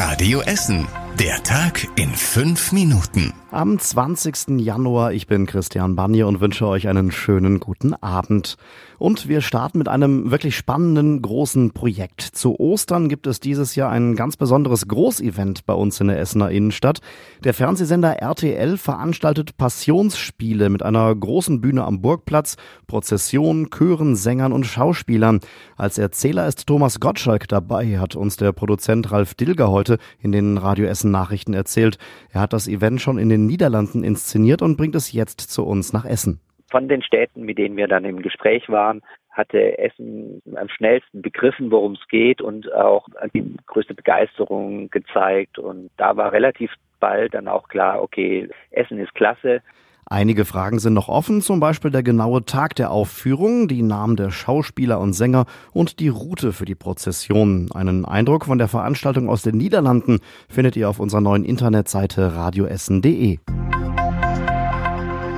Radio Essen. Der Tag in fünf Minuten. Am 20. Januar, ich bin Christian Banje und wünsche euch einen schönen guten Abend. Und wir starten mit einem wirklich spannenden großen Projekt. Zu Ostern gibt es dieses Jahr ein ganz besonderes Großevent bei uns in der Essener Innenstadt. Der Fernsehsender RTL veranstaltet Passionsspiele mit einer großen Bühne am Burgplatz, Prozession, Chören, Sängern und Schauspielern. Als Erzähler ist Thomas Gottschalk dabei, hat uns der Produzent Ralf Dilger heute in den Radio Essen Nachrichten erzählt. Er hat das Event schon in den Niederlanden inszeniert und bringt es jetzt zu uns nach Essen von den Städten, mit denen wir dann im Gespräch waren, hatte Essen am schnellsten begriffen, worum es geht und auch die größte Begeisterung gezeigt. Und da war relativ bald dann auch klar, okay, Essen ist klasse. Einige Fragen sind noch offen, zum Beispiel der genaue Tag der Aufführung, die Namen der Schauspieler und Sänger und die Route für die Prozession. Einen Eindruck von der Veranstaltung aus den Niederlanden findet ihr auf unserer neuen Internetseite radioessen.de.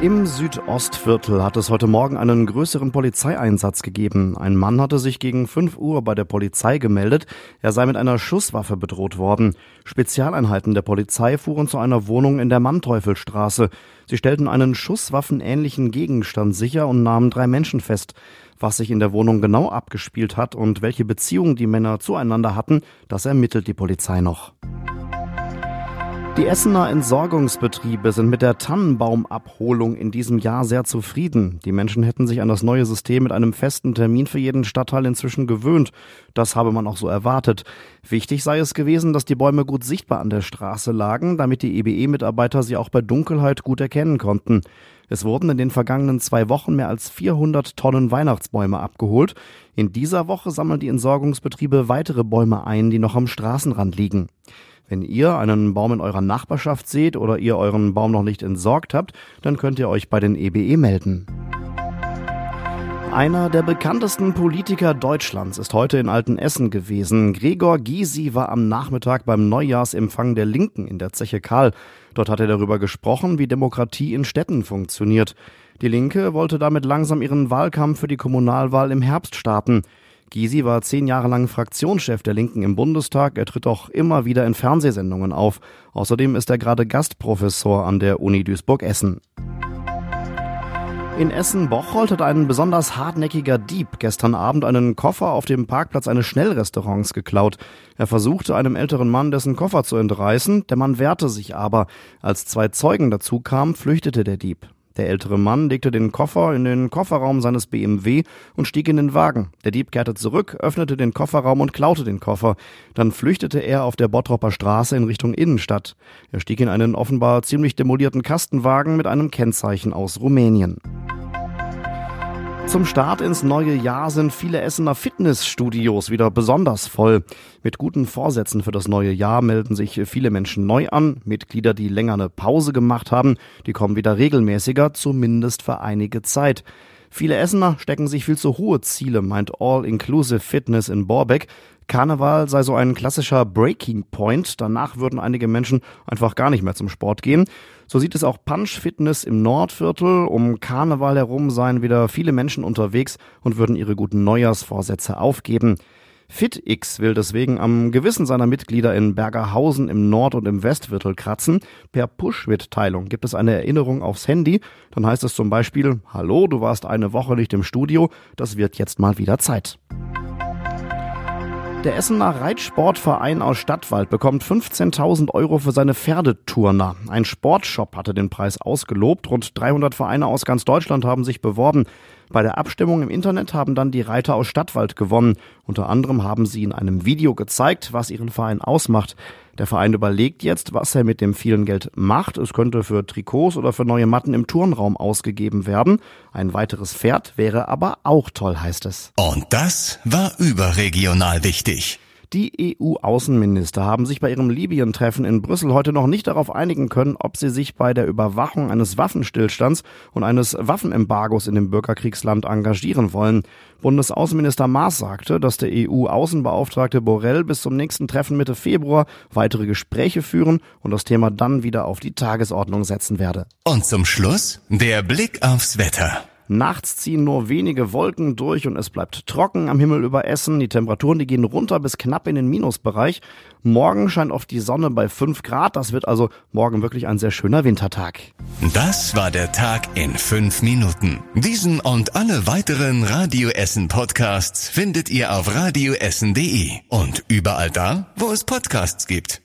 Im Südostviertel hat es heute Morgen einen größeren Polizeieinsatz gegeben. Ein Mann hatte sich gegen 5 Uhr bei der Polizei gemeldet. Er sei mit einer Schusswaffe bedroht worden. Spezialeinheiten der Polizei fuhren zu einer Wohnung in der Manteuffelstraße. Sie stellten einen schusswaffenähnlichen Gegenstand sicher und nahmen drei Menschen fest. Was sich in der Wohnung genau abgespielt hat und welche Beziehungen die Männer zueinander hatten, das ermittelt die Polizei noch. Die Essener Entsorgungsbetriebe sind mit der Tannenbaumabholung in diesem Jahr sehr zufrieden. Die Menschen hätten sich an das neue System mit einem festen Termin für jeden Stadtteil inzwischen gewöhnt. Das habe man auch so erwartet. Wichtig sei es gewesen, dass die Bäume gut sichtbar an der Straße lagen, damit die EBE-Mitarbeiter sie auch bei Dunkelheit gut erkennen konnten. Es wurden in den vergangenen zwei Wochen mehr als 400 Tonnen Weihnachtsbäume abgeholt. In dieser Woche sammeln die Entsorgungsbetriebe weitere Bäume ein, die noch am Straßenrand liegen. Wenn ihr einen Baum in eurer Nachbarschaft seht oder ihr euren Baum noch nicht entsorgt habt, dann könnt ihr euch bei den EBE e melden. Einer der bekanntesten Politiker Deutschlands ist heute in Altenessen gewesen. Gregor Gysi war am Nachmittag beim Neujahrsempfang der Linken in der Zeche Karl. Dort hat er darüber gesprochen, wie Demokratie in Städten funktioniert. Die Linke wollte damit langsam ihren Wahlkampf für die Kommunalwahl im Herbst starten. Gysi war zehn Jahre lang Fraktionschef der Linken im Bundestag. Er tritt auch immer wieder in Fernsehsendungen auf. Außerdem ist er gerade Gastprofessor an der Uni Duisburg-Essen. In Essen-Bocholt hat ein besonders hartnäckiger Dieb gestern Abend einen Koffer auf dem Parkplatz eines Schnellrestaurants geklaut. Er versuchte einem älteren Mann dessen Koffer zu entreißen, der Mann wehrte sich aber. Als zwei Zeugen dazu kamen, flüchtete der Dieb. Der ältere Mann legte den Koffer in den Kofferraum seines BMW und stieg in den Wagen. Der Dieb kehrte zurück, öffnete den Kofferraum und klaute den Koffer. Dann flüchtete er auf der Bottropper Straße in Richtung Innenstadt. Er stieg in einen offenbar ziemlich demolierten Kastenwagen mit einem Kennzeichen aus Rumänien. Zum Start ins neue Jahr sind viele Essener Fitnessstudios wieder besonders voll. Mit guten Vorsätzen für das neue Jahr melden sich viele Menschen neu an. Mitglieder, die länger eine Pause gemacht haben, die kommen wieder regelmäßiger, zumindest für einige Zeit. Viele Essener stecken sich viel zu hohe Ziele, meint All-Inclusive Fitness in Borbeck. Karneval sei so ein klassischer Breaking Point. Danach würden einige Menschen einfach gar nicht mehr zum Sport gehen. So sieht es auch Punch Fitness im Nordviertel. Um Karneval herum seien wieder viele Menschen unterwegs und würden ihre guten Neujahrsvorsätze aufgeben. FitX will deswegen am Gewissen seiner Mitglieder in Bergerhausen im Nord- und im Westviertel kratzen. Per Push-Mitteilung gibt es eine Erinnerung aufs Handy. Dann heißt es zum Beispiel, Hallo, du warst eine Woche nicht im Studio, das wird jetzt mal wieder Zeit. Der Essener Reitsportverein aus Stadtwald bekommt 15.000 Euro für seine Pferdeturner. Ein Sportshop hatte den Preis ausgelobt. Rund 300 Vereine aus ganz Deutschland haben sich beworben. Bei der Abstimmung im Internet haben dann die Reiter aus Stadtwald gewonnen. Unter anderem haben sie in einem Video gezeigt, was ihren Verein ausmacht. Der Verein überlegt jetzt, was er mit dem vielen Geld macht. Es könnte für Trikots oder für neue Matten im Turnraum ausgegeben werden. Ein weiteres Pferd wäre aber auch toll, heißt es. Und das war überregional wichtig. Die EU-Außenminister haben sich bei ihrem Libyen-Treffen in Brüssel heute noch nicht darauf einigen können, ob sie sich bei der Überwachung eines Waffenstillstands und eines Waffenembargos in dem Bürgerkriegsland engagieren wollen. Bundesaußenminister Maas sagte, dass der EU-Außenbeauftragte Borrell bis zum nächsten Treffen Mitte Februar weitere Gespräche führen und das Thema dann wieder auf die Tagesordnung setzen werde. Und zum Schluss der Blick aufs Wetter. Nachts ziehen nur wenige Wolken durch und es bleibt trocken am Himmel über Essen. Die Temperaturen, die gehen runter bis knapp in den Minusbereich. Morgen scheint oft die Sonne bei 5 Grad. Das wird also morgen wirklich ein sehr schöner Wintertag. Das war der Tag in 5 Minuten. Diesen und alle weiteren Radio Essen Podcasts findet ihr auf radioessen.de und überall da, wo es Podcasts gibt.